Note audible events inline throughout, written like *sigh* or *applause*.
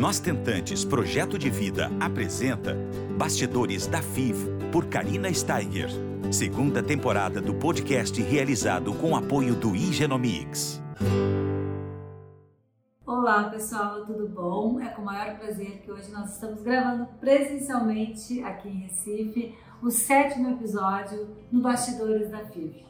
Nós Tentantes Projeto de Vida apresenta Bastidores da FIV por Karina Steiger. Segunda temporada do podcast realizado com apoio do Igenomics. Olá pessoal, tudo bom? É com o maior prazer que hoje nós estamos gravando presencialmente aqui em Recife o sétimo episódio no Bastidores da FIV.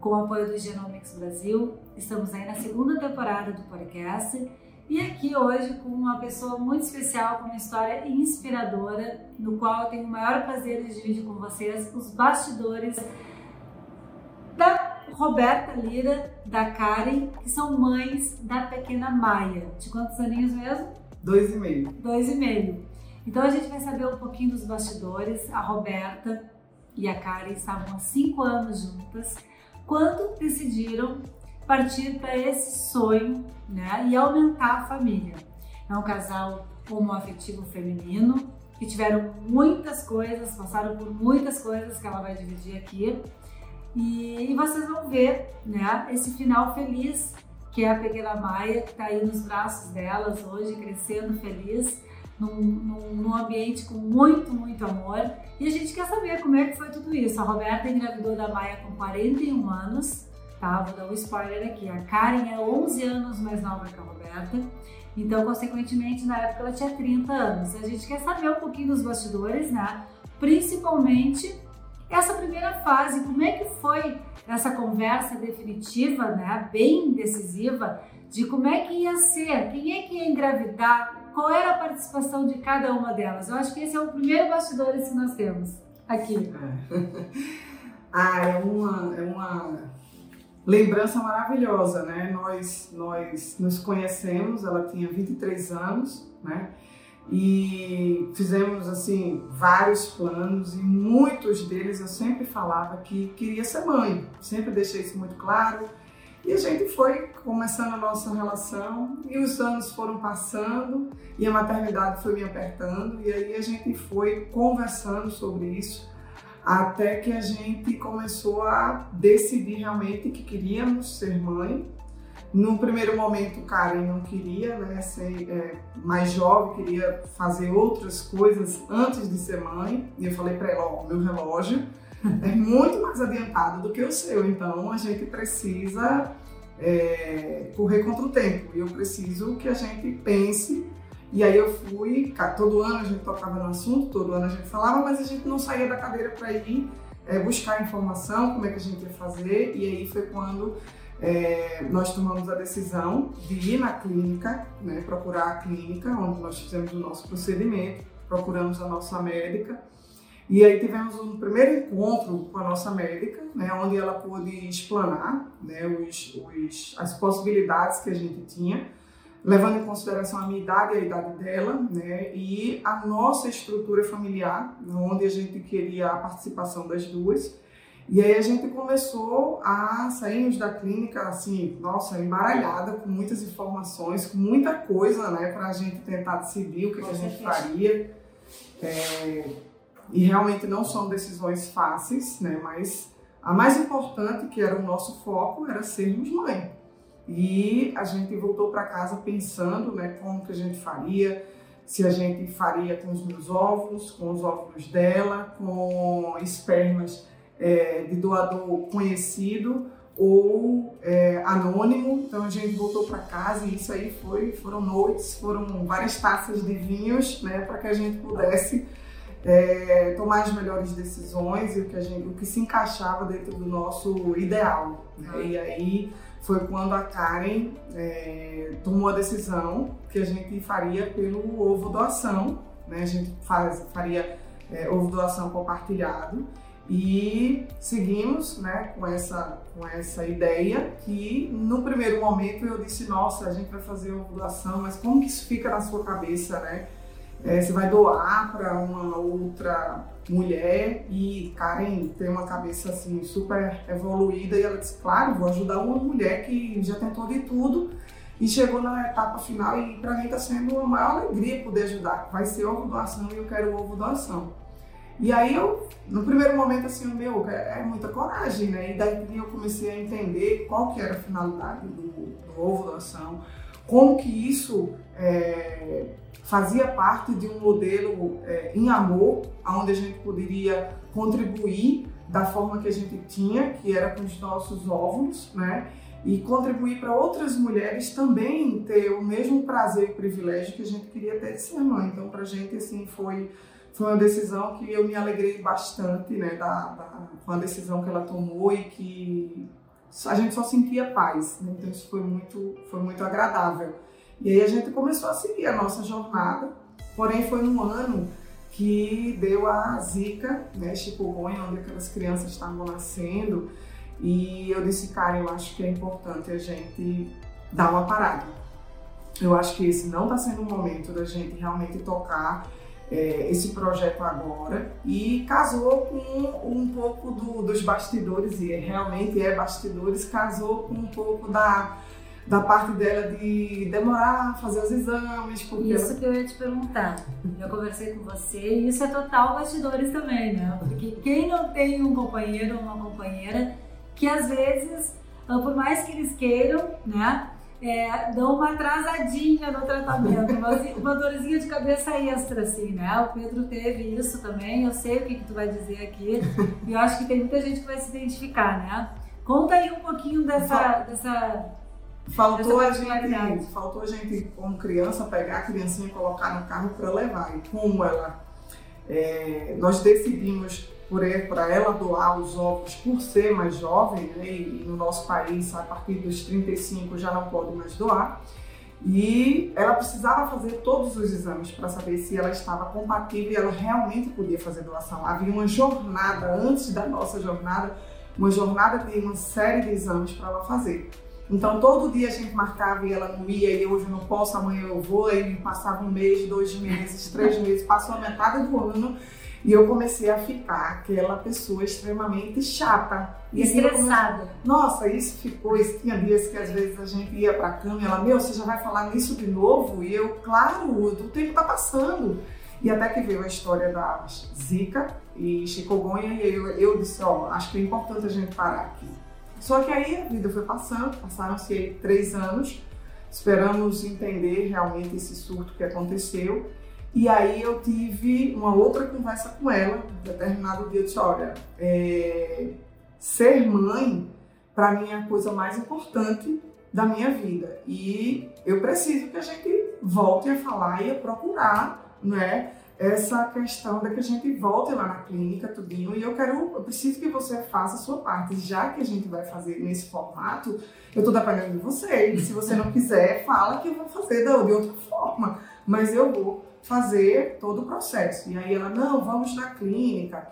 Com o apoio do Genomics Brasil, estamos aí na segunda temporada do podcast e aqui hoje com uma pessoa muito especial, com uma história inspiradora, no qual eu tenho o maior prazer de dividir com vocês os bastidores da Roberta Lira, da Karen, que são mães da pequena Maia. De quantos aninhos mesmo? Dois e meio. Dois e meio. Então a gente vai saber um pouquinho dos bastidores. A Roberta e a Karen estavam há cinco anos juntas quando decidiram partir para esse sonho né, e aumentar a família. É um casal homoafetivo feminino que tiveram muitas coisas, passaram por muitas coisas que ela vai dividir aqui. E, e vocês vão ver né, esse final feliz que é a pequena Maia, que está aí nos braços delas hoje, crescendo feliz, num, num, ambiente com muito, muito amor. E a gente quer saber como é que foi tudo isso. A Roberta engravidou da Maia com 41 anos, tá? Vou dar um spoiler aqui. A Karen é 11 anos mais nova que a Roberta, então, consequentemente, na época ela tinha 30 anos. A gente quer saber um pouquinho dos bastidores, né? Principalmente essa primeira fase, como é que foi essa conversa definitiva, né? Bem decisiva, de como é que ia ser, quem é que ia engravidar, qual era a participação de cada uma delas. Eu acho que esse é o primeiro bastidores que nós temos aqui. *laughs* Ah, é uma, é uma lembrança maravilhosa, né? Nós, nós nos conhecemos, ela tinha 23 anos, né? E fizemos, assim, vários planos e muitos deles eu sempre falava que queria ser mãe. Sempre deixei isso muito claro. E a gente foi começando a nossa relação e os anos foram passando e a maternidade foi me apertando e aí a gente foi conversando sobre isso até que a gente começou a decidir realmente que queríamos ser mãe. No primeiro momento, Karen não queria, né, ser é, mais jovem, queria fazer outras coisas antes de ser mãe. E eu falei para ela: ó, meu relógio é muito mais adiantado do que o seu, então a gente precisa é, correr contra o tempo. Eu preciso que a gente pense e aí eu fui, todo ano a gente tocava no assunto, todo ano a gente falava, mas a gente não saía da cadeira para ir é, buscar informação, como é que a gente ia fazer. E aí foi quando é, nós tomamos a decisão de ir na clínica, né, procurar a clínica onde nós fizemos o nosso procedimento, procuramos a nossa médica. E aí tivemos um primeiro encontro com a nossa médica, né, onde ela pôde explanar né, os, os, as possibilidades que a gente tinha levando em consideração a minha idade e a idade dela, né, e a nossa estrutura familiar, onde a gente queria a participação das duas. E aí a gente começou a sairmos da clínica, assim, nossa, embaralhada, com muitas informações, com muita coisa, né, para a gente tentar decidir o que, que a gente faria. É, e realmente não são decisões fáceis, né, mas a mais importante, que era o nosso foco, era sermos mãe. E a gente voltou para casa pensando né, como que a gente faria, se a gente faria com os meus óvulos, com os óvulos dela, com espermas é, de doador conhecido ou é, anônimo. Então a gente voltou para casa e isso aí foi, foram noites, foram várias taças de vinhos, né, para que a gente pudesse é, tomar as melhores decisões e o que, a gente, o que se encaixava dentro do nosso ideal. Né? E aí foi quando a Karen é, tomou a decisão que a gente faria pelo ovo doação, né? A gente faz, faria é, ovo doação compartilhado e seguimos, né, com essa com essa ideia que no primeiro momento eu disse nossa a gente vai fazer ovo doação, mas como que isso fica na sua cabeça, né? É, você vai doar para uma outra mulher e Karen tem uma cabeça assim super evoluída e ela disse, claro, vou ajudar uma mulher que já tentou de tudo e chegou na etapa final e para mim está sendo uma maior alegria poder ajudar, vai ser ovo doação e eu quero ovo doação. E aí eu, no primeiro momento assim, meu, é, é muita coragem, né? E daí eu comecei a entender qual que era a finalidade do, do ovo doação, como que isso é, fazia parte de um modelo é, em amor, onde a gente poderia contribuir da forma que a gente tinha, que era com os nossos óvulos, né? E contribuir para outras mulheres também ter o mesmo prazer e privilégio que a gente queria ter de ser mãe. Então, para a gente, assim, foi, foi uma decisão que eu me alegrei bastante, né? Da, da, uma decisão que ela tomou e que a gente só sentia paz. Né? Então, isso foi muito, foi muito agradável. E aí a gente começou a seguir a nossa jornada, porém foi num ano que deu a zika, né, chikungunya, onde aquelas crianças estavam nascendo. E eu disse, cara, eu acho que é importante a gente dar uma parada. Eu acho que esse não está sendo o momento da gente realmente tocar é, esse projeto agora e casou com um pouco do, dos bastidores, e realmente é bastidores, casou com um pouco da da parte dela de demorar, fazer os exames. Porque isso que eu ia te perguntar. Eu conversei com você e isso é total bastidores também, né? Porque quem não tem um companheiro ou uma companheira que às vezes, ah, por mais que eles queiram, né? É, dão uma atrasadinha no tratamento, uma, uma dorzinha de cabeça extra, assim, né? O Pedro teve isso também, eu sei o que, que tu vai dizer aqui, e eu acho que tem muita gente que vai se identificar, né? Conta aí um pouquinho dessa, dessa Faltou a, gente, faltou a gente, como criança, pegar a criancinha e colocar no carro para levar. E como ela, é, nós decidimos para ela doar os ovos por ser mais jovem, né, e no nosso país, a partir dos 35 já não pode mais doar. E ela precisava fazer todos os exames para saber se ela estava compatível e ela realmente podia fazer doação. Havia uma jornada, antes da nossa jornada, uma jornada de uma série de exames para ela fazer. Então todo dia a gente marcava e ela não ia, e hoje eu não posso, amanhã eu vou, e passava um mês, dois meses, três meses, passou a metade do ano e eu comecei a ficar aquela pessoa extremamente chata. E estressada. Comecei... Nossa, isso ficou. Tinha dias que às vezes a gente ia pra cama e ela, meu, você já vai falar nisso de novo? E eu, claro, o tempo tá passando. E até que veio a história da Zika e chikungunya, e eu, eu disse, ó, oh, acho que é importante a gente parar aqui. Só que aí a vida foi passando, passaram-se três anos, esperamos entender realmente esse surto que aconteceu. E aí eu tive uma outra conversa com ela, um determinado dia eu disse, olha, é, ser mãe para mim é a coisa mais importante da minha vida. E eu preciso que a gente volte a falar e a procurar, né? Essa questão da que a gente volte lá na clínica, tudinho, e eu quero, eu preciso que você faça a sua parte, já que a gente vai fazer nesse formato, eu tô dependendo de você, e se você não quiser, fala que eu vou fazer de outra forma, mas eu vou fazer todo o processo. E aí ela, não, vamos na clínica,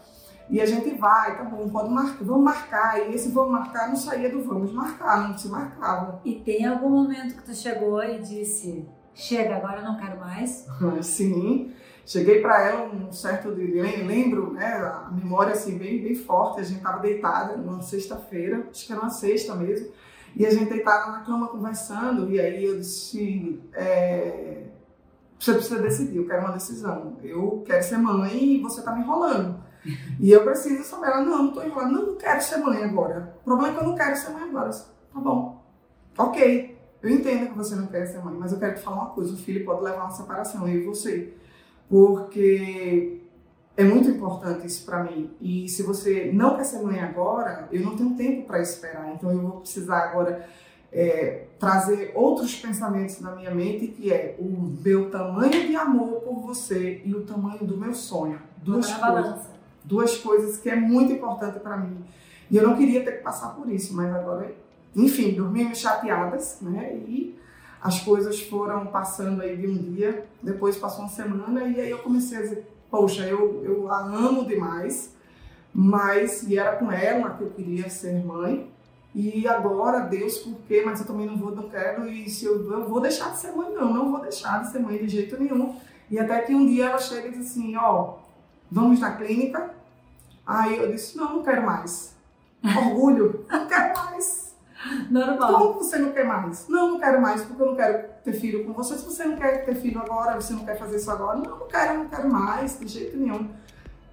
e a gente vai, tá bom, pode marcar, vamos marcar, e esse vamos marcar não saía do vamos marcar, não se marcava. E tem algum momento que tu chegou e disse, chega, agora eu não quero mais? *laughs* Sim, Cheguei para ela um certo dia, lembro, né, a memória assim bem, bem forte, a gente estava deitada numa sexta-feira, acho que era uma sexta mesmo, e a gente deitada na cama conversando, e aí eu disse, é, você precisa decidir, eu quero uma decisão, eu quero ser mãe e você está me enrolando. E eu preciso saber, ela, não, não estou enrolando, não, não quero ser mãe agora. O problema é que eu não quero ser mãe agora. Tá bom, ok, eu entendo que você não quer ser mãe, mas eu quero te falar uma coisa, o filho pode levar uma separação, eu e você porque é muito importante isso para mim. E se você não quer ser mãe agora, eu não tenho tempo para esperar. Então eu vou precisar agora é, trazer outros pensamentos na minha mente, que é o meu tamanho de amor por você e o tamanho do meu sonho. Duas coisas. Duas coisas que é muito importante para mim. E eu não queria ter que passar por isso, mas agora, enfim, dormimos chateadas, né? E as coisas foram passando aí de um dia, depois passou uma semana e aí eu comecei a dizer, poxa, eu, eu a amo demais, mas e era com ela que eu queria ser mãe. E agora, Deus, por quê? Mas eu também não vou, não quero, e se eu, eu vou deixar de ser mãe, não, não vou deixar de ser mãe de jeito nenhum. E até que um dia ela chega e diz assim, ó, vamos na clínica. Aí eu disse, não, não quero mais. Orgulho, não quero mais. Normal. Como você não quer mais? Não, não quero mais porque eu não quero ter filho com você. Se você não quer ter filho agora, você não quer fazer isso agora, não, não quero, não quero mais, de jeito nenhum.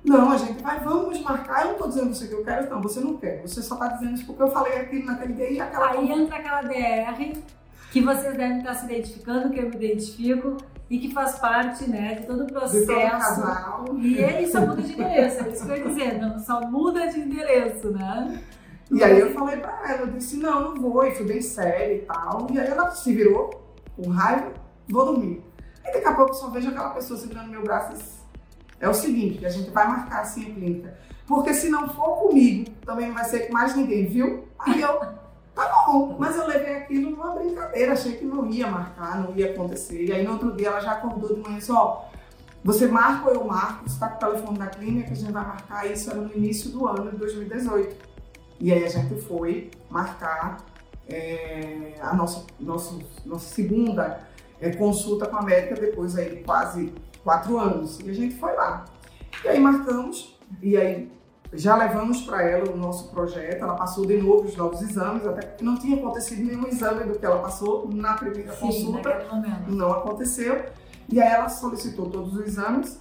Não, a gente vai, vamos marcar. Eu não estou dizendo você que eu quero, não, você não quer. Você só está dizendo isso porque eu falei aquilo naquele dia e aquela. Aí entra aquela DR que vocês devem estar se identificando, que eu me identifico e que faz parte né, de todo o processo. De todo casal. E ele só muda de endereço, é isso que eu ia dizer, não, só muda de endereço, né? E aí eu falei pra ela, eu disse, não, não vou, e fui bem séria e tal. E aí ela se virou com raiva, vou dormir. E daqui a pouco eu só vejo aquela pessoa segurando meu braço e disse, é o seguinte, a gente vai marcar assim a clínica. Porque se não for comigo, também não vai ser com mais ninguém, viu? Aí eu, tá bom. Mas eu levei aquilo numa brincadeira, achei que não ia marcar, não ia acontecer. E aí no outro dia ela já acordou de manhã e disse, ó, você marca ou eu marco, você tá com o telefone da clínica, a gente vai marcar. Isso era no início do ano de 2018. E aí a gente foi marcar é, a nossa, nossa, nossa segunda é, consulta com a médica depois aí de quase quatro anos. E a gente foi lá. E aí marcamos, e aí já levamos para ela o nosso projeto. Ela passou de novo os novos exames, até porque não tinha acontecido nenhum exame do que ela passou na primeira Sim, consulta. Não aconteceu. E aí ela solicitou todos os exames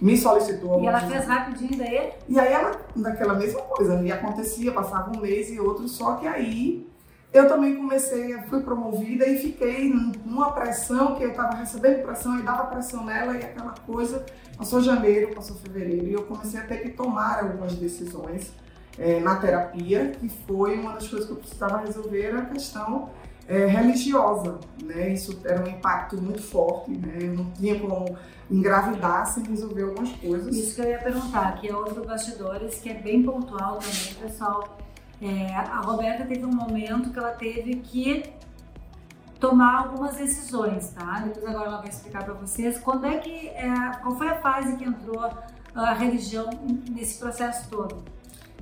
me solicitou. E ela fez rapidinho daí? E aí ela, daquela mesma coisa, e acontecia, passava um mês e outro, só que aí eu também comecei, fui promovida e fiquei numa pressão, que eu estava recebendo pressão e dava pressão nela e aquela coisa. Passou janeiro, passou fevereiro e eu comecei a ter que tomar algumas decisões é, na terapia, que foi uma das coisas que eu precisava resolver, a questão é, religiosa, né? Isso era um impacto muito forte, né? Eu não tinha como engravidar sem resolver algumas coisas. Isso que eu ia perguntar, que é outro bastidores que é bem pontual também, pessoal. É, a Roberta teve um momento que ela teve que tomar algumas decisões, tá? Depois agora ela vai explicar para vocês quando é que é, qual foi a fase que entrou a religião nesse processo todo.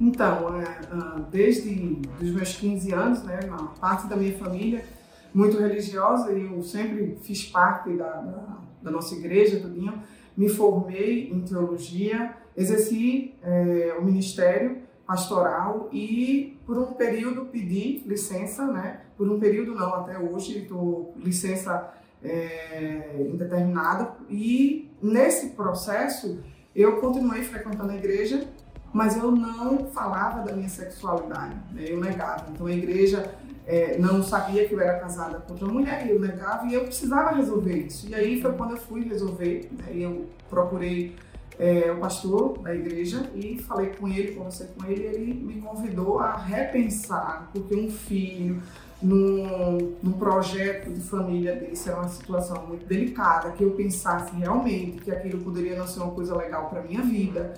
Então, é, ah, desde os meus 15 anos, né, uma parte da minha família muito religiosa e eu sempre fiz parte da, da, da nossa igreja, tudinho. Me formei em teologia, exerci é, o ministério pastoral e por um período pedi licença, né? Por um período não, até hoje estou licença é, indeterminada e nesse processo eu continuei frequentando a igreja mas eu não falava da minha sexualidade, né? eu negava. Então a igreja é, não sabia que eu era casada com outra mulher, eu negava e eu precisava resolver isso. E aí foi quando eu fui resolver, né? eu procurei é, o pastor da igreja e falei com ele, conversei com ele, e ele me convidou a repensar, porque um filho num, num projeto de família desse era uma situação muito delicada, que eu pensasse realmente que aquilo poderia não ser uma coisa legal para minha vida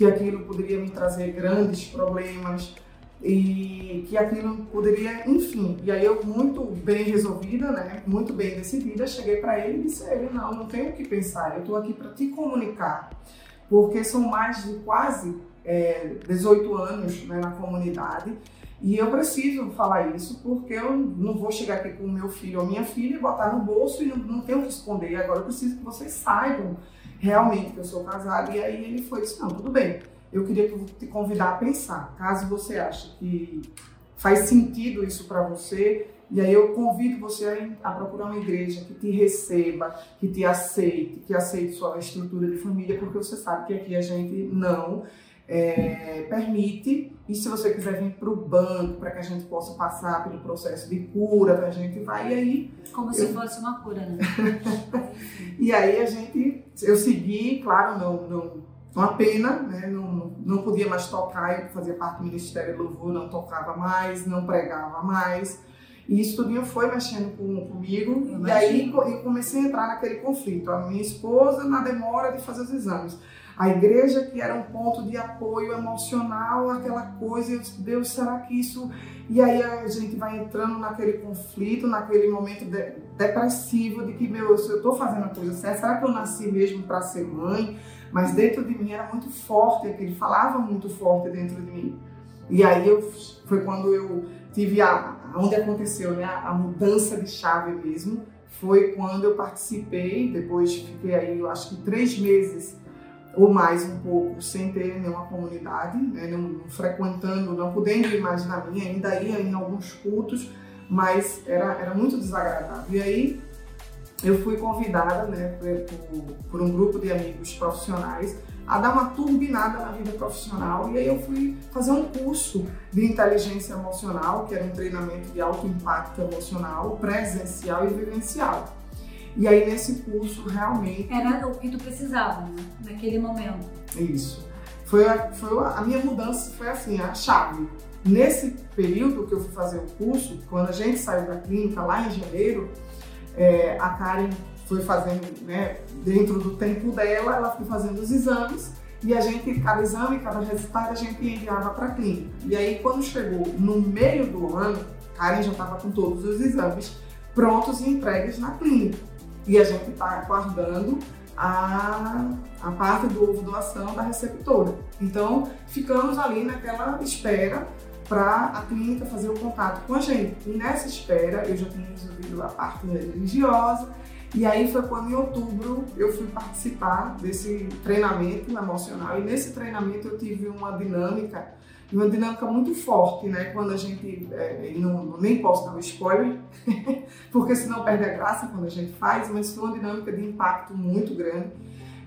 que aquilo poderia me trazer grandes problemas e que aquilo poderia, enfim. E aí eu muito bem resolvida, né, muito bem decidida, cheguei para ele e disse a ele, não, não tenho o que pensar, eu estou aqui para te comunicar, porque são mais de quase é, 18 anos né, na comunidade e eu preciso falar isso porque eu não vou chegar aqui com o meu filho ou minha filha e botar no bolso e não, não tenho que responder. Agora eu preciso que vocês saibam realmente que eu sou casada. E aí ele foi disse, não, tudo bem, eu queria te convidar a pensar, caso você ache que faz sentido isso para você, e aí eu convido você a, procurar uma igreja que te receba, que te aceite, que aceite sua estrutura de família, porque você sabe que aqui a gente não é, permite. E se você quiser vir para o banco, para que a gente possa passar pelo processo de cura, a gente vai e aí. Como eu... se fosse uma cura, né? *laughs* e aí a gente, eu segui, claro, não, não, uma pena, né? Não, não podia mais tocar, eu fazia parte do Ministério do Louvor, não tocava mais, não pregava mais. E isso tudo foi mexendo com, comigo. e aí eu comecei a entrar naquele conflito. A minha esposa na demora de fazer os exames a igreja que era um ponto de apoio emocional, aquela coisa, Deus, será que isso. E aí a gente vai entrando naquele conflito, naquele momento de, depressivo de que, meu, eu estou fazendo a coisa certa, será que eu nasci mesmo para ser mãe? Mas dentro de mim era muito forte, aquele falava muito forte dentro de mim. E aí eu, foi quando eu tive a, onde aconteceu né, a mudança de chave mesmo, foi quando eu participei, depois fiquei aí, eu acho que três meses ou mais um pouco sem ter nenhuma comunidade, né, não, não, frequentando, não podendo ir mais na minha, ainda ia em alguns cultos, mas era, era muito desagradável. E aí eu fui convidada né, por, por um grupo de amigos profissionais a dar uma turbinada na vida profissional. E aí eu fui fazer um curso de inteligência emocional, que era um treinamento de alto impacto emocional, presencial e vivencial. E aí nesse curso realmente. Era o que tu precisava, né? Naquele momento. Isso. Foi a, foi a minha mudança, foi assim, a chave. Nesse período que eu fui fazer o curso, quando a gente saiu da clínica lá em janeiro, é, a Karen foi fazendo, né, dentro do tempo dela, ela foi fazendo os exames e a gente, cada exame, cada resultado, a gente enviava para a clínica. E aí, quando chegou no meio do ano, Karen já estava com todos os exames prontos e entregues na clínica. E a gente está aguardando a, a parte do ovo doação da receptora. Então, ficamos ali naquela espera para a clínica fazer o contato com a gente. E nessa espera, eu já tinha resolvido a parte religiosa, e aí foi quando em outubro eu fui participar desse treinamento emocional e nesse treinamento eu tive uma dinâmica, uma dinâmica muito forte, né? Quando a gente, é, não, nem posso dar um spoiler, *laughs* porque senão perde a graça quando a gente faz, mas foi uma dinâmica de impacto muito grande.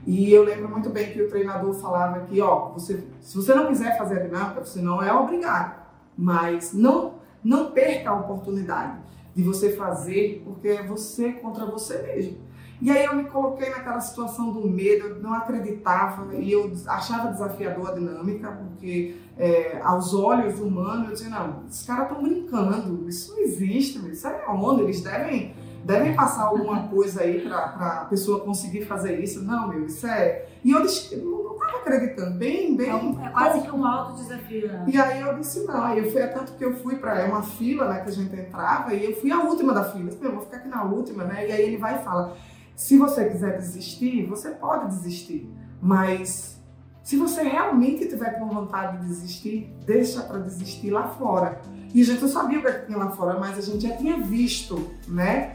E eu lembro muito bem que o treinador falava que, ó, você, se você não quiser fazer a dinâmica, você não é obrigado, mas não, não perca a oportunidade de você fazer, porque é você contra você mesmo. E aí eu me coloquei naquela situação do medo, eu não acreditava e eu achava desafiador a dinâmica, porque é, aos olhos humanos eu dizia, não, esses caras estão brincando, isso não existe, isso é onde? Eles devem, devem passar alguma *laughs* coisa aí para a pessoa conseguir fazer isso. Não, meu, isso é... E eu disse, estava acreditando, bem, bem. É, é quase que um alto desafio. Né? E aí eu disse não. Aí eu fui, é tanto que eu fui para é uma fila, né, que a gente entrava, e eu fui a última da fila. Eu vou ficar aqui na última, né? E aí ele vai e fala: se você quiser desistir, você pode desistir, mas se você realmente tiver com vontade de desistir, deixa para desistir lá fora. E a gente não sabia o que tinha lá fora, mas a gente já tinha visto, né?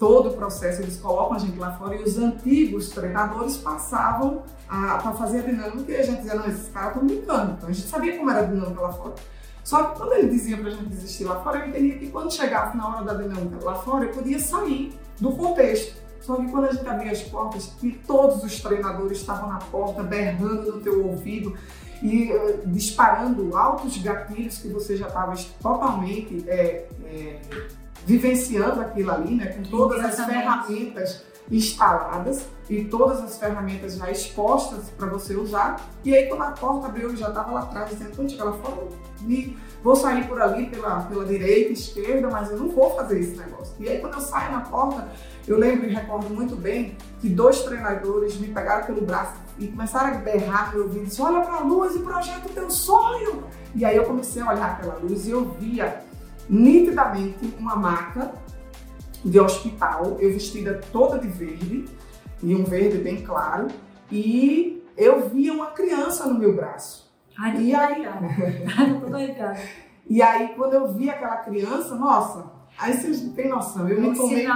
todo o processo, eles colocam a gente lá fora e os antigos treinadores passavam para fazer a dinâmica e a gente dizia, não, esses caras estão brincando. Então a gente sabia como era a dinâmica lá fora. Só que quando ele dizia a gente desistir lá fora, eu entendia que quando chegasse na hora da dinâmica lá fora, eu podia sair do contexto. Só que quando a gente abria as portas, que todos os treinadores estavam na porta, berrando no teu ouvido e uh, disparando altos gatilhos que você já estava totalmente é, é, vivenciando aquilo ali, né, com todas as ferramentas instaladas e todas as ferramentas já expostas para você usar. E aí quando a porta abriu, eu já estava lá atrás, dizendo, chegar lá fora, vou sair por ali pela, pela direita, esquerda, mas eu não vou fazer esse negócio. E aí quando eu saio na porta, eu lembro e recordo muito bem que dois treinadores me pegaram pelo braço e começaram a berrar meu ouvido, olha para a luz e projeta o teu sonho. E aí eu comecei a olhar pela luz e eu via nitidamente uma maca de hospital, eu vestida toda de verde, e um verde bem claro, e eu via uma criança no meu braço. Ai, e aí, *laughs* e aí, quando eu vi aquela criança, nossa, Aí vocês não têm noção. Eu, me tomei,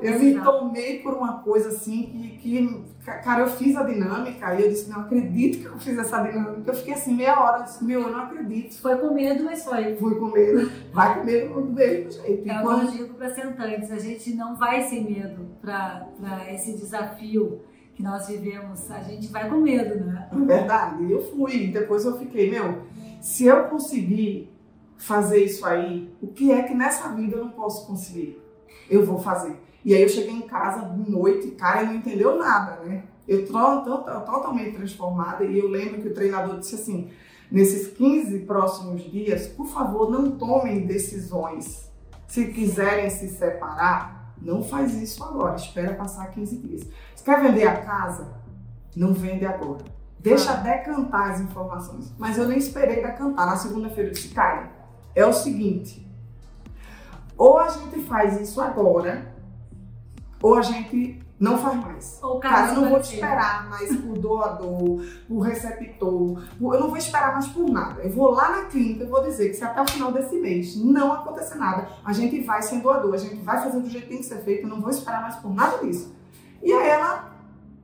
eu me tomei por uma coisa assim que, que, cara, eu fiz a dinâmica e eu disse, não acredito que eu fiz essa dinâmica. Eu fiquei assim meia hora, eu disse, meu, eu não acredito. Foi com medo, mas foi. Fui com medo. Vai com medo do mesmo jeito. É o que eu digo para sentantes, a gente não vai sem medo para esse desafio que nós vivemos. A gente vai com medo, né? É verdade. Eu fui. Depois eu fiquei, meu, se eu conseguir fazer isso aí, o que é que nessa vida eu não posso conseguir? Eu vou fazer. E aí eu cheguei em casa de noite, cara, não entendeu nada, né? Eu tô, tô, tô, totalmente transformada e eu lembro que o treinador disse assim, nesses 15 próximos dias, por favor, não tomem decisões. Se quiserem se separar, não faz isso agora, espera passar 15 dias. Quer vender a casa? Não vende agora. Deixa decantar as informações. Mas eu nem esperei decantar. Na segunda-feira eu disse, Caio, é o seguinte: ou a gente faz isso agora, ou a gente não faz mais. Ou Cara, eu não vou esperar mais por doador, por receptor, por, eu não vou esperar mais por nada. Eu vou lá na clínica e vou dizer que se até o final desse mês não acontecer nada, a gente vai sem doador, a gente vai fazer do jeito que tem que ser feito, eu não vou esperar mais por nada disso. E aí ela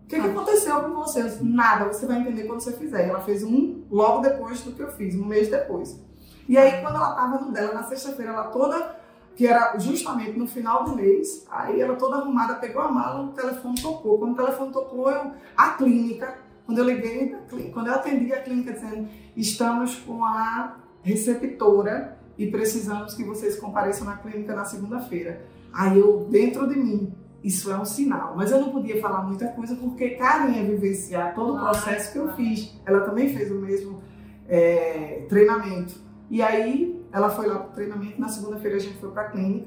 o que, que aconteceu com você? Disse, Nada, você vai entender quando você fizer. Ela fez um logo depois do que eu fiz, um mês depois. E aí, quando ela estava no dela, na sexta-feira, ela toda, que era justamente no final do mês, aí ela toda arrumada, pegou a mala, o telefone tocou. Quando o telefone tocou, eu, a clínica, quando eu liguei, quando eu atendi a clínica dizendo, estamos com a receptora e precisamos que vocês compareçam na clínica na segunda-feira. Aí eu, dentro de mim, isso é um sinal. Mas eu não podia falar muita coisa porque Karen ia vivenciar todo o processo que eu fiz. Ela também fez o mesmo é, treinamento. E aí ela foi lá para o treinamento, na segunda-feira a gente foi para a clínica.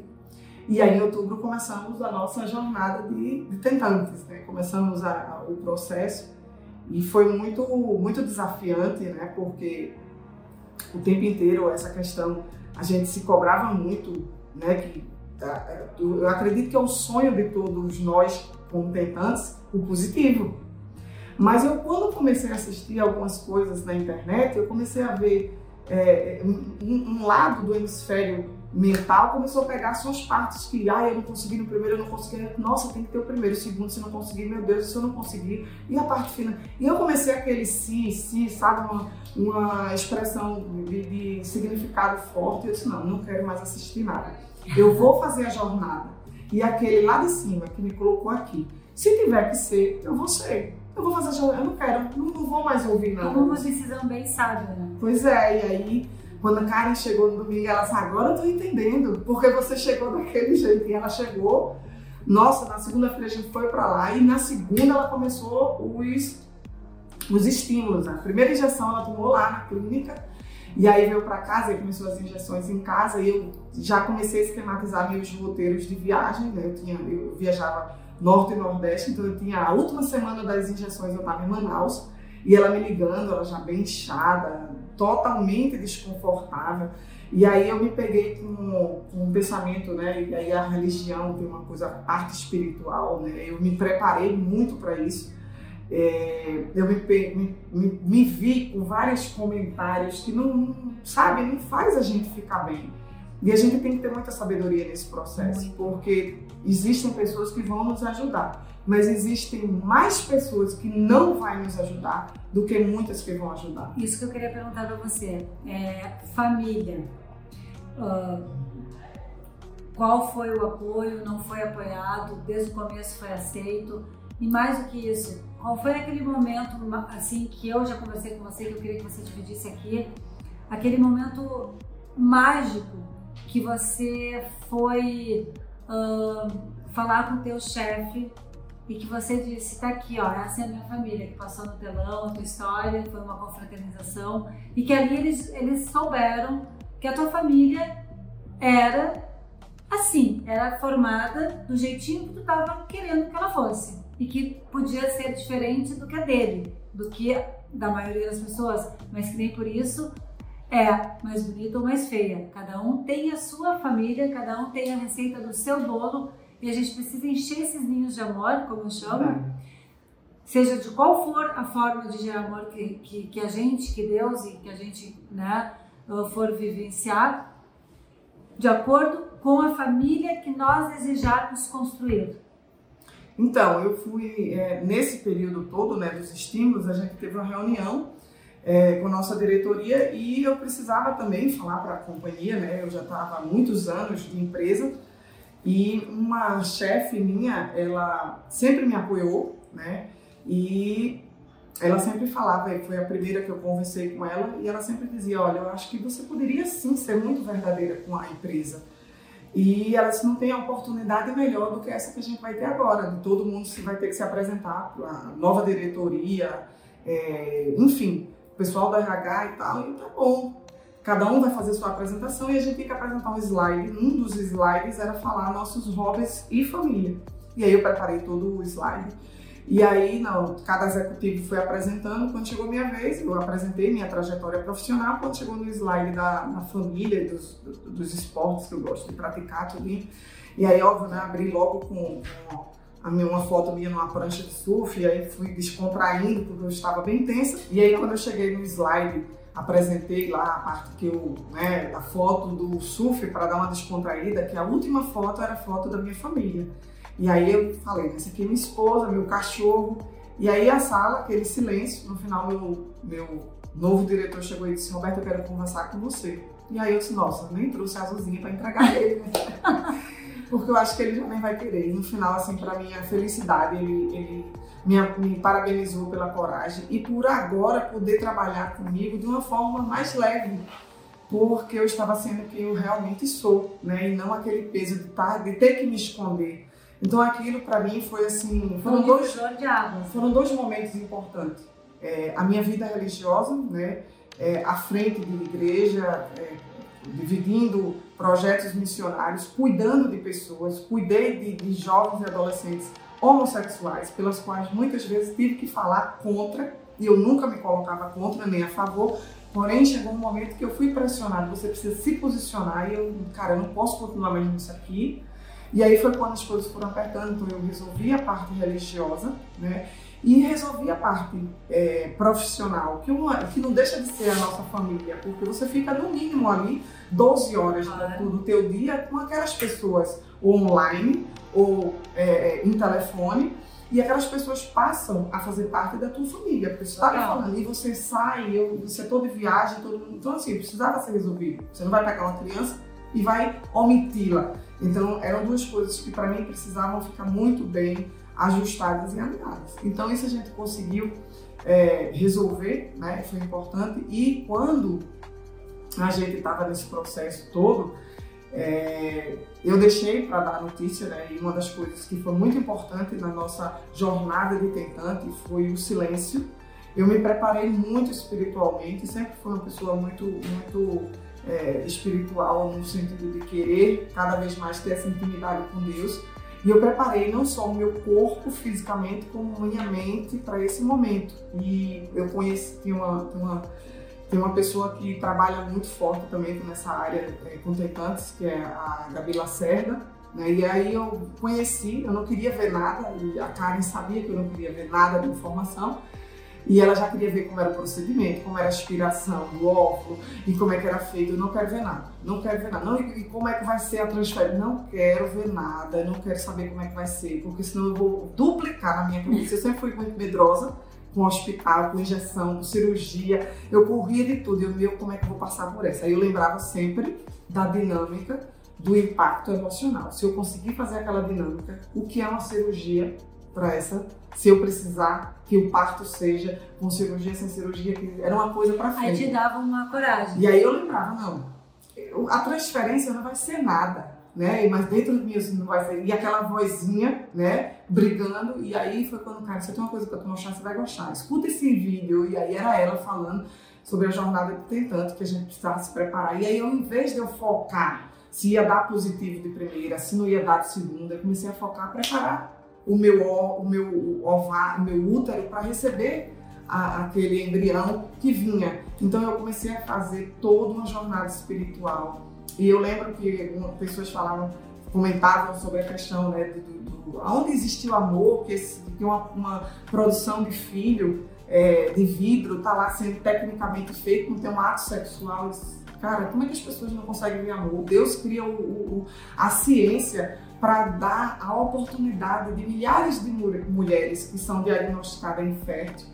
E aí em outubro começamos a nossa jornada de, de tentantes, né? Começamos a, a, o processo e foi muito, muito desafiante, né? Porque o tempo inteiro essa questão, a gente se cobrava muito, né? Que eu acredito que é o sonho de todos nós, como tentantes, o positivo. Mas eu, quando comecei a assistir algumas coisas na internet, eu comecei a ver é, um, um, lado do hemisfério mental começou a pegar suas partes que, ah, eu não consegui no primeiro, eu não consegui, nossa, tem que ter o primeiro, o segundo, se não conseguir, meu Deus, se eu não conseguir, e a parte final. E eu comecei aquele si, si, sabe, uma, uma expressão de, de significado forte, eu disse, não, não quero mais assistir nada. Eu vou fazer a jornada. E aquele lá de cima que me colocou aqui, se tiver que ser, eu vou ser. Eu vou fazer a jornada, eu não quero, não, não vou mais ouvir nada. Como decisão bem sábia, né? Pois é, e aí, quando a Karen chegou no domingo, ela disse, agora eu tô entendendo, porque você chegou daquele jeito. E ela chegou, nossa, na segunda-feira a gente foi para lá, e na segunda ela começou os, os estímulos. A primeira injeção ela tomou lá na clínica, e aí veio para casa e começou as injeções em casa e eu já comecei a esquematizar meus roteiros de viagem, né? Eu, tinha, eu viajava norte e nordeste, então eu tinha a última semana das injeções eu estava em Manaus e ela me ligando, ela já bem inchada, totalmente desconfortável. E aí eu me peguei com, com um pensamento, né? E aí a religião tem uma coisa, a parte espiritual, né? Eu me preparei muito para isso é, eu me, me, me, me, vi com vários comentários que não, sabe, não faz a gente ficar bem. E a gente tem que ter muita sabedoria nesse processo, porque existem pessoas que vão nos ajudar, mas existem mais pessoas que não vão nos ajudar do que muitas que vão ajudar. Isso que eu queria perguntar para você, é, família. Uh, qual foi o apoio? Não foi apoiado? Desde o começo foi aceito? E mais do que isso, qual foi aquele momento, assim, que eu já conversei com você, que eu queria que você dividisse aqui, aquele momento mágico que você foi uh, falar com o teu chefe e que você disse, tá aqui, ó, essa é a minha família, que passou no telão, a tua história, foi uma confraternização, e que ali eles, eles souberam que a tua família era assim, era formada do jeitinho que tu estava querendo que ela fosse e que podia ser diferente do que a dele, do que da maioria das pessoas, mas que nem por isso é mais bonita ou mais feia. Cada um tem a sua família, cada um tem a receita do seu bolo e a gente precisa encher esses ninhos de amor, como eu chamo, seja de qual for a forma de gerar amor que, que, que a gente, que Deus e que a gente né, for vivenciar, de acordo com a família que nós desejarmos construir. Então, eu fui, é, nesse período todo né, dos estímulos, a gente teve uma reunião é, com nossa diretoria e eu precisava também falar para a companhia, né, eu já estava há muitos anos de empresa e uma chefe minha, ela sempre me apoiou, né, e ela sempre falava, foi a primeira que eu conversei com ela, e ela sempre dizia, olha, eu acho que você poderia sim ser muito verdadeira com a empresa, e elas não têm oportunidade melhor do que essa que a gente vai ter agora, de todo mundo se vai ter que se apresentar para a nova diretoria, é, enfim, o pessoal da RH e tal, e tá bom. Cada um vai fazer sua apresentação e a gente tem que apresentar um slide. Um dos slides era falar nossos hobbies e família. E aí eu preparei todo o slide. E aí, não, cada executivo foi apresentando. Quando chegou minha vez, eu apresentei minha trajetória profissional. Quando chegou no slide da, da família, dos, dos esportes que eu gosto de praticar, tudo. E aí, óbvio, né, abri logo com, com uma foto minha numa prancha de surf. E aí fui descontraindo, porque eu estava bem tensa. E aí, quando eu cheguei no slide, apresentei lá a parte que eu, né, a foto do surf para dar uma descontraída, que a última foto era a foto da minha família. E aí eu falei, essa aqui é minha esposa, meu cachorro. E aí a sala, aquele silêncio, no final meu, meu novo diretor chegou e disse, Roberto, eu quero conversar com você. E aí eu disse, nossa, nem trouxe a Azulzinha para entregar ele, né? *laughs* porque eu acho que ele nem vai querer. E no final, assim, para mim, a felicidade, ele, ele me, me parabenizou pela coragem e por agora poder trabalhar comigo de uma forma mais leve, porque eu estava sendo quem eu realmente sou, né? E não aquele peso de, tar, de ter que me esconder. Então aquilo para mim foi assim, foram um dois, foram dois momentos importantes. É, a minha vida religiosa, né? É, à frente de igreja, é, dividindo projetos missionários, cuidando de pessoas, cuidei de, de jovens e adolescentes homossexuais, pelas quais muitas vezes tive que falar contra, e eu nunca me colocava contra nem a favor, porém chegou um momento que eu fui pressionado, você precisa se posicionar, e eu, cara, eu não posso continuar mais nisso aqui. E aí foi quando as coisas foram apertando, então eu resolvi a parte religiosa, né? E resolvi a parte é, profissional, que, uma, que não deixa de ser a nossa família, porque você fica no mínimo ali 12 horas do, do teu dia com aquelas pessoas online ou é, é, em telefone, e aquelas pessoas passam a fazer parte da tua família. Porque você estava falando, e você sai, eu, você é todo de viagem, todo mundo. Então, assim, precisava ser resolvido. Você não vai pegar uma criança e vai omiti-la. Então, eram duas coisas que para mim precisavam ficar muito bem ajustadas e alinhadas. Então, isso a gente conseguiu é, resolver, né? Foi importante. E quando a gente estava nesse processo todo, é, eu deixei para dar notícia, né? E uma das coisas que foi muito importante na nossa jornada de tentante foi o silêncio. Eu me preparei muito espiritualmente, sempre fui uma pessoa muito, muito é, espiritual no sentido de querer cada vez mais ter essa intimidade com Deus. E eu preparei não só o meu corpo fisicamente, como minha mente para esse momento. E eu conheci, tinha uma, uma tem uma pessoa que trabalha muito forte também nessa área é, com tentantes, que é a Gabi Lacerda. Né? E aí eu conheci, eu não queria ver nada, a Karen sabia que eu não queria ver nada de informação. E ela já queria ver como era o procedimento, como era a aspiração do óvulo e como é que era feito. Eu não quero ver nada, não quero ver nada. Não, e, como é que vai ser a transferência? Não quero ver nada, não quero saber como é que vai ser, porque senão eu vou duplicar na minha cabeça. Eu sempre fui muito medrosa com hospital, com injeção, com cirurgia. Eu corria de tudo. Eu, meu, como é que eu vou passar por essa? Aí eu lembrava sempre da dinâmica do impacto emocional. Se eu conseguir fazer aquela dinâmica, o que é uma cirurgia para essa? Se eu precisar que o parto seja com cirurgia, sem cirurgia, que era uma coisa para frente. Aí te dava uma coragem. E aí eu lembrava, não, a transferência não vai ser nada né? Mas dentro de mim assim, não vai ser. E aquela vozinha, né? Brigando. E aí foi quando, cara, você tem uma coisa pra tu mostrar, você vai gostar. Escuta esse vídeo. E aí era ela falando sobre a jornada de tentante, que a gente precisava se preparar. E aí, ao invés de eu focar se ia dar positivo de primeira, se não ia dar de segunda, eu comecei a focar, a preparar o meu, o meu ovário, o meu útero para receber a, aquele embrião que vinha. Então eu comecei a fazer toda uma jornada espiritual e eu lembro que pessoas falavam, comentavam sobre a questão né, do, do, onde existe o amor, que, que uma, uma produção de filho é, de vidro está lá sendo tecnicamente feito, não tem um ato sexual. Cara, como é que as pessoas não conseguem ver amor? Deus cria o, o, a ciência para dar a oportunidade de milhares de mulheres que são diagnosticadas inférteis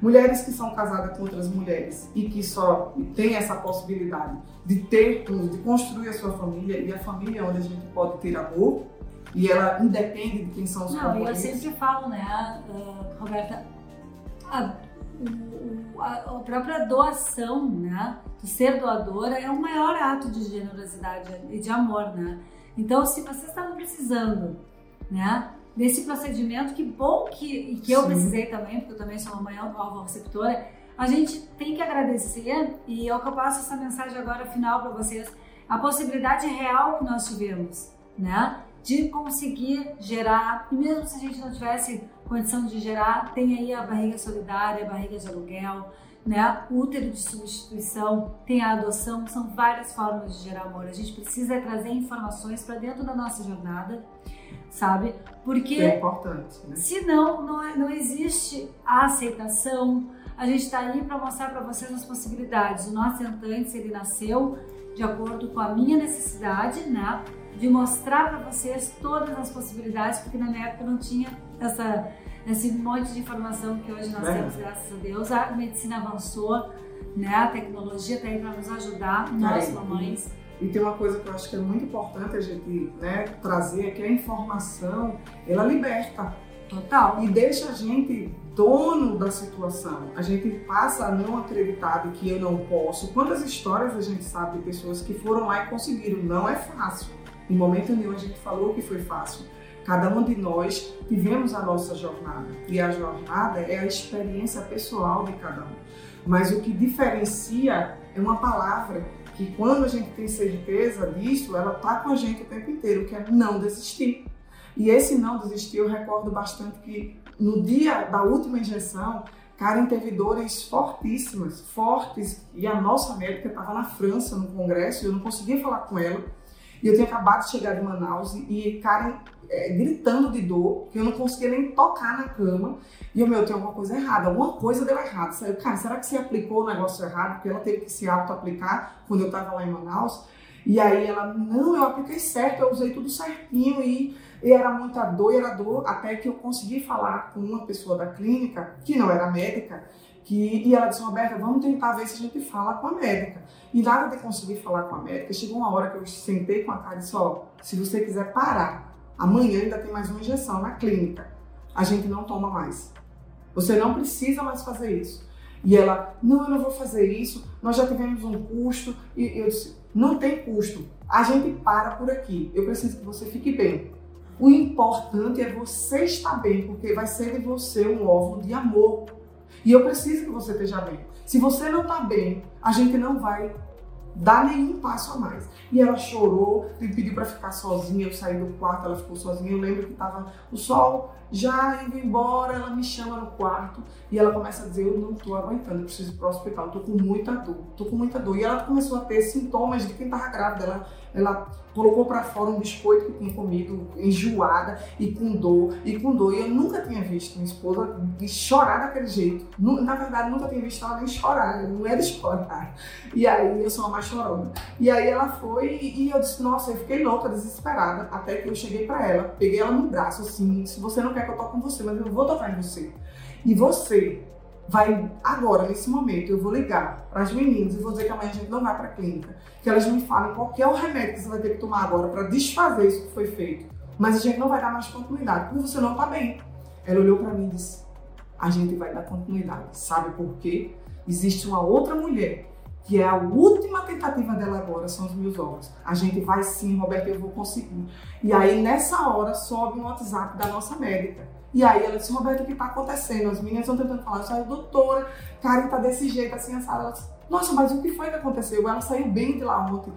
Mulheres que são casadas com outras mulheres e que só têm essa possibilidade de ter, de construir a sua família e a família é onde a gente pode ter amor e ela independe de quem são os Não, eu sempre falo, né, uh, Roberta, a, a, a, própria doação, né, de ser doadora é o maior ato de generosidade e de amor, né. Então, se vocês estavam precisando, né, desse procedimento, que bom que, e que eu precisei também, porque eu também sou uma mãe nova receptora, a gente tem que agradecer, e é o que eu passo essa mensagem agora final para vocês, a possibilidade real que nós tivemos, né? De conseguir gerar, e mesmo se a gente não tivesse condição de gerar, tem aí a barriga solidária, a barriga de aluguel, né? O útero de substituição, tem a adoção, são várias formas de gerar amor. A gente precisa trazer informações para dentro da nossa jornada sabe? Porque é importante, né? senão não, é, não existe a aceitação. A gente está aí para mostrar para vocês as possibilidades. O nosso Antantes, ele nasceu de acordo com a minha necessidade, né? De mostrar para vocês todas as possibilidades, porque na minha época não tinha essa, esse monte de informação que hoje nós é. temos, graças a Deus. A medicina avançou, né? A tecnologia está aí para nos ajudar, nós, mamães. e tem uma coisa que eu acho que é muito importante a gente né, trazer, é que a informação, ela liberta. Total. E deixa a gente dono da situação. A gente passa a não acreditar de que eu não posso. Quantas histórias a gente sabe de pessoas que foram lá e conseguiram? Não é fácil. Em momento nenhum a gente falou que foi fácil. Cada um de nós tivemos a nossa jornada. E a jornada é a experiência pessoal de cada um. Mas o que diferencia é uma palavra que quando a gente tem certeza disso, ela está com a gente o tempo inteiro, que é não desistir. E esse não desistir, eu recordo bastante que no dia da última injeção, Karen teve dores fortíssimas, fortes, e a nossa médica estava na França, no congresso, e eu não conseguia falar com ela. E eu tinha acabado de chegar de Manaus, e Karen é, gritando de dor, que eu não conseguia nem tocar na cama. E eu, meu, tem alguma coisa errada, alguma coisa deu errado. Saiu, cara, será que você aplicou o negócio errado? Porque ela teve que se auto-aplicar quando eu estava lá em Manaus. E aí ela, não, eu apliquei certo, eu usei tudo certinho e, e era muita dor, era dor, até que eu consegui falar com uma pessoa da clínica, que não era médica, que, e ela disse, Roberta, vamos tentar ver se a gente fala com a médica. E nada de conseguir falar com a médica, chegou uma hora que eu sentei com a cara e disse, ó, se você quiser parar, amanhã ainda tem mais uma injeção na clínica, a gente não toma mais. Você não precisa mais fazer isso. E ela, não, eu não vou fazer isso, nós já tivemos um custo. E eu disse, não tem custo. A gente para por aqui. Eu preciso que você fique bem. O importante é você estar bem, porque vai ser de você um óvulo de amor. E eu preciso que você esteja bem. Se você não está bem, a gente não vai dar nenhum passo a mais. E ela chorou, me pediu para ficar sozinha. Eu saí do quarto, ela ficou sozinha. Eu lembro que estava o sol já indo embora. Ela me chama no quarto e ela começa a dizer: Eu não estou aguentando, eu preciso ir para o hospital, estou com muita dor, estou com muita dor. E ela começou a ter sintomas de quem estava grávida. Ela, ela colocou para fora um biscoito que tinha comido, enjoada e com dor, e com dor. E eu nunca tinha visto minha esposa chorar daquele jeito. Na verdade, nunca tinha visto ela nem chorar, não de chorar. E aí eu sou uma mais chorona. E aí ela foi e eu disse, nossa, eu fiquei louca, desesperada, até que eu cheguei para ela, peguei ela no braço assim, se você não quer que eu toque com você, mas eu vou tocar em você. E você vai agora, nesse momento, eu vou ligar para as meninas e vou dizer que amanhã a gente não vai para a clínica, que elas me falem qual é o remédio que você vai ter que tomar agora para desfazer isso que foi feito. Mas a gente não vai dar mais continuidade, porque você não está bem. Ela olhou para mim e disse: a gente vai dar continuidade. Sabe por quê? Existe uma outra mulher que é a última tentativa dela agora, são os meus ovos. A gente vai sim, Roberto, eu vou conseguir. E aí, nessa hora, sobe um WhatsApp da nossa médica. E aí ela disse, Roberto, o que está acontecendo? As meninas estão tentando falar, saiu doutora, Karen tá desse jeito, assim, a sala. Ela disse, nossa, mas o que foi que aconteceu? Ela saiu bem de lá ontem.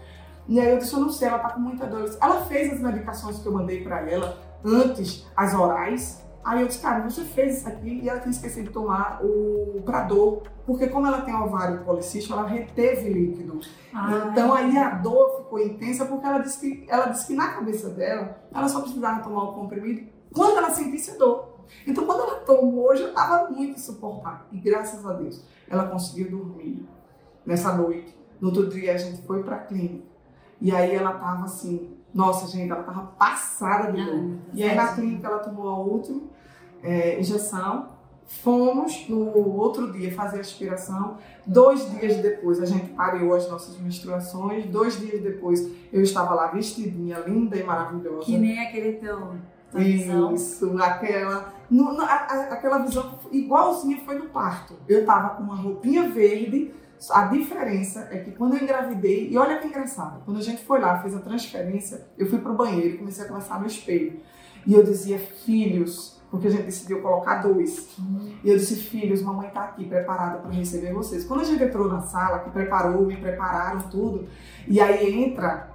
E aí eu disse, eu não sei, ela tá com muita dor. Ela fez as medicações que eu mandei para ela antes, as orais, Aí eu disse, cara, você fez isso aqui e ela tinha esquecido de tomar o Prador, porque como ela tem ovário policístico, ela reteve líquido. Ah, então aí a dor ficou intensa porque ela disse, que, ela disse que na cabeça dela, ela só precisava tomar o comprimido quando ela sentisse dor. Então quando ela tomou, já estava muito insuportável. E graças a Deus, ela conseguiu dormir nessa noite. No outro dia a gente foi para a clínica. E aí ela tava assim, nossa gente, ela tava passada de dor. e aí na clínica ela tomou a última é, injeção. Fomos no outro dia fazer a aspiração. Dois dias depois a gente pareou as nossas menstruações. Dois dias depois eu estava lá vestidinha, linda e maravilhosa. Que nem aquele teu. Isso, aquela, no, no, a, a, aquela visão igualzinha foi no parto. Eu estava com uma roupinha verde. A diferença é que quando eu engravidei, e olha que engraçado, quando a gente foi lá, fez a transferência, eu fui pro banheiro e comecei a conversar no espelho. E eu dizia, filhos, porque a gente decidiu colocar dois. E eu disse, filhos, mamãe está aqui preparada para receber vocês. Quando a gente entrou na sala, que preparou, me prepararam tudo, e aí entra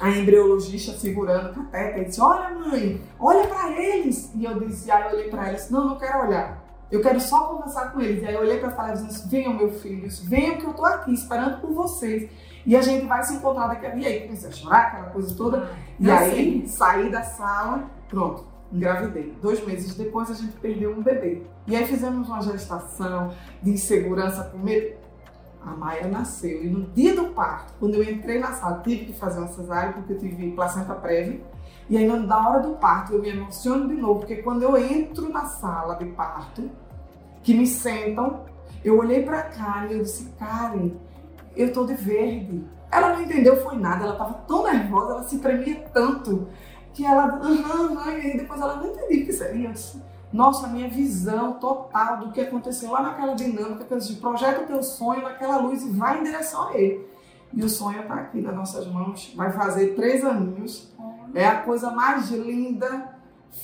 a embriologista segurando o cateter e disse, olha mãe, olha para eles. E eu disse, aí eu olhei para eles, não, não quero olhar. Eu quero só conversar com eles. E aí eu olhei para ela e disse, venham meus filhos, venham que eu tô aqui esperando por vocês. E a gente vai se encontrar daqui a. E aí comecei a chorar, aquela coisa toda. E aí saí da sala, pronto engravidei. Dois meses depois a gente perdeu um bebê. E aí fizemos uma gestação de insegurança com medo. A Maia nasceu e no dia do parto, quando eu entrei na sala, tive que fazer uma cesárea porque eu tive placenta prévia. E aí na hora do parto eu me emociono de novo, porque quando eu entro na sala de parto, que me sentam, eu olhei para Karen e eu disse, Karen, eu tô de verde Ela não entendeu, foi nada, ela estava tão nervosa, ela se tremia tanto, que ela, aham, aham, e depois ela não entendia o que seria. Nossa, a minha visão total do que aconteceu lá naquela dinâmica, que eu disse, projeta o teu sonho naquela luz e vai em direção a ele. E o sonho está aqui nas nossas mãos, vai fazer três aninhos. É a coisa mais linda,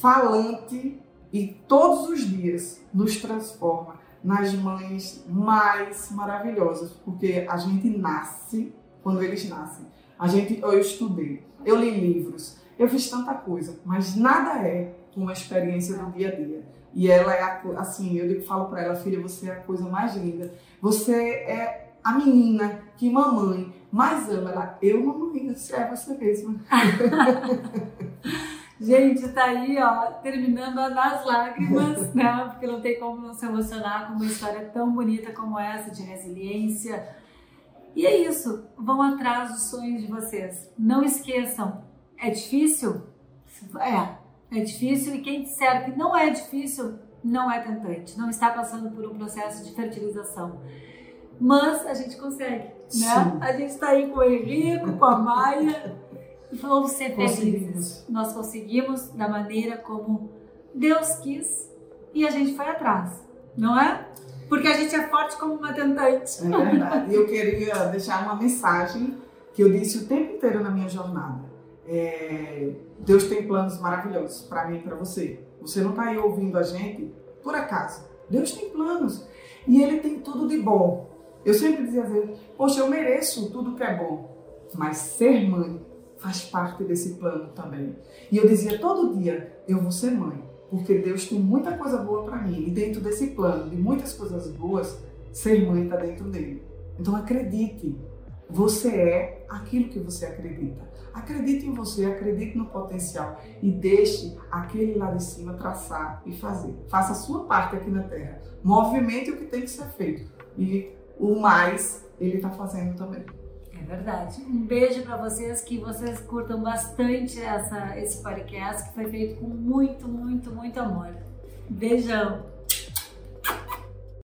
falante e todos os dias nos transforma nas mães mais maravilhosas, porque a gente nasce quando eles nascem. A gente, eu estudei, eu li livros, eu fiz tanta coisa, mas nada é uma experiência do dia a dia. E ela é a, assim, eu falo para ela, filha, você é a coisa mais linda. Você é a menina que mamãe mais ama. Ela, eu mamãe, você é você mesma. *laughs* Gente, tá aí, ó, terminando nas lágrimas, né? Porque não tem como não se emocionar com uma história tão bonita como essa de resiliência. E é isso, vão atrás dos sonhos de vocês. Não esqueçam, é difícil? É, é difícil e quem disser que não é difícil, não é tentante, não está passando por um processo de fertilização. Mas a gente consegue, né? Sim. A gente está aí com o Henrico, com a Maia e vamos ser felizes. Nós conseguimos da maneira como Deus quis e a gente foi atrás, não é? Porque a gente é forte como uma tentante. É verdade. E eu queria deixar uma mensagem que eu disse o tempo inteiro na minha jornada. É, Deus tem planos maravilhosos para mim e para você. Você não está aí ouvindo a gente por acaso. Deus tem planos e Ele tem tudo de bom. Eu sempre dizia, poxa, eu mereço tudo que é bom, mas ser mãe faz parte desse plano também. E eu dizia todo dia, eu vou ser mãe, porque Deus tem muita coisa boa para mim. E dentro desse plano de muitas coisas boas, ser mãe está dentro dele. Então acredite, você é aquilo que você acredita. Acredite em você, acredite no potencial e deixe aquele lá de cima traçar e fazer. Faça a sua parte aqui na Terra. Movimente o que tem que ser feito. E o mais ele está fazendo também. É verdade. Um beijo para vocês, que vocês curtam bastante essa, esse podcast que foi feito com muito, muito, muito amor. Beijão!